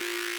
you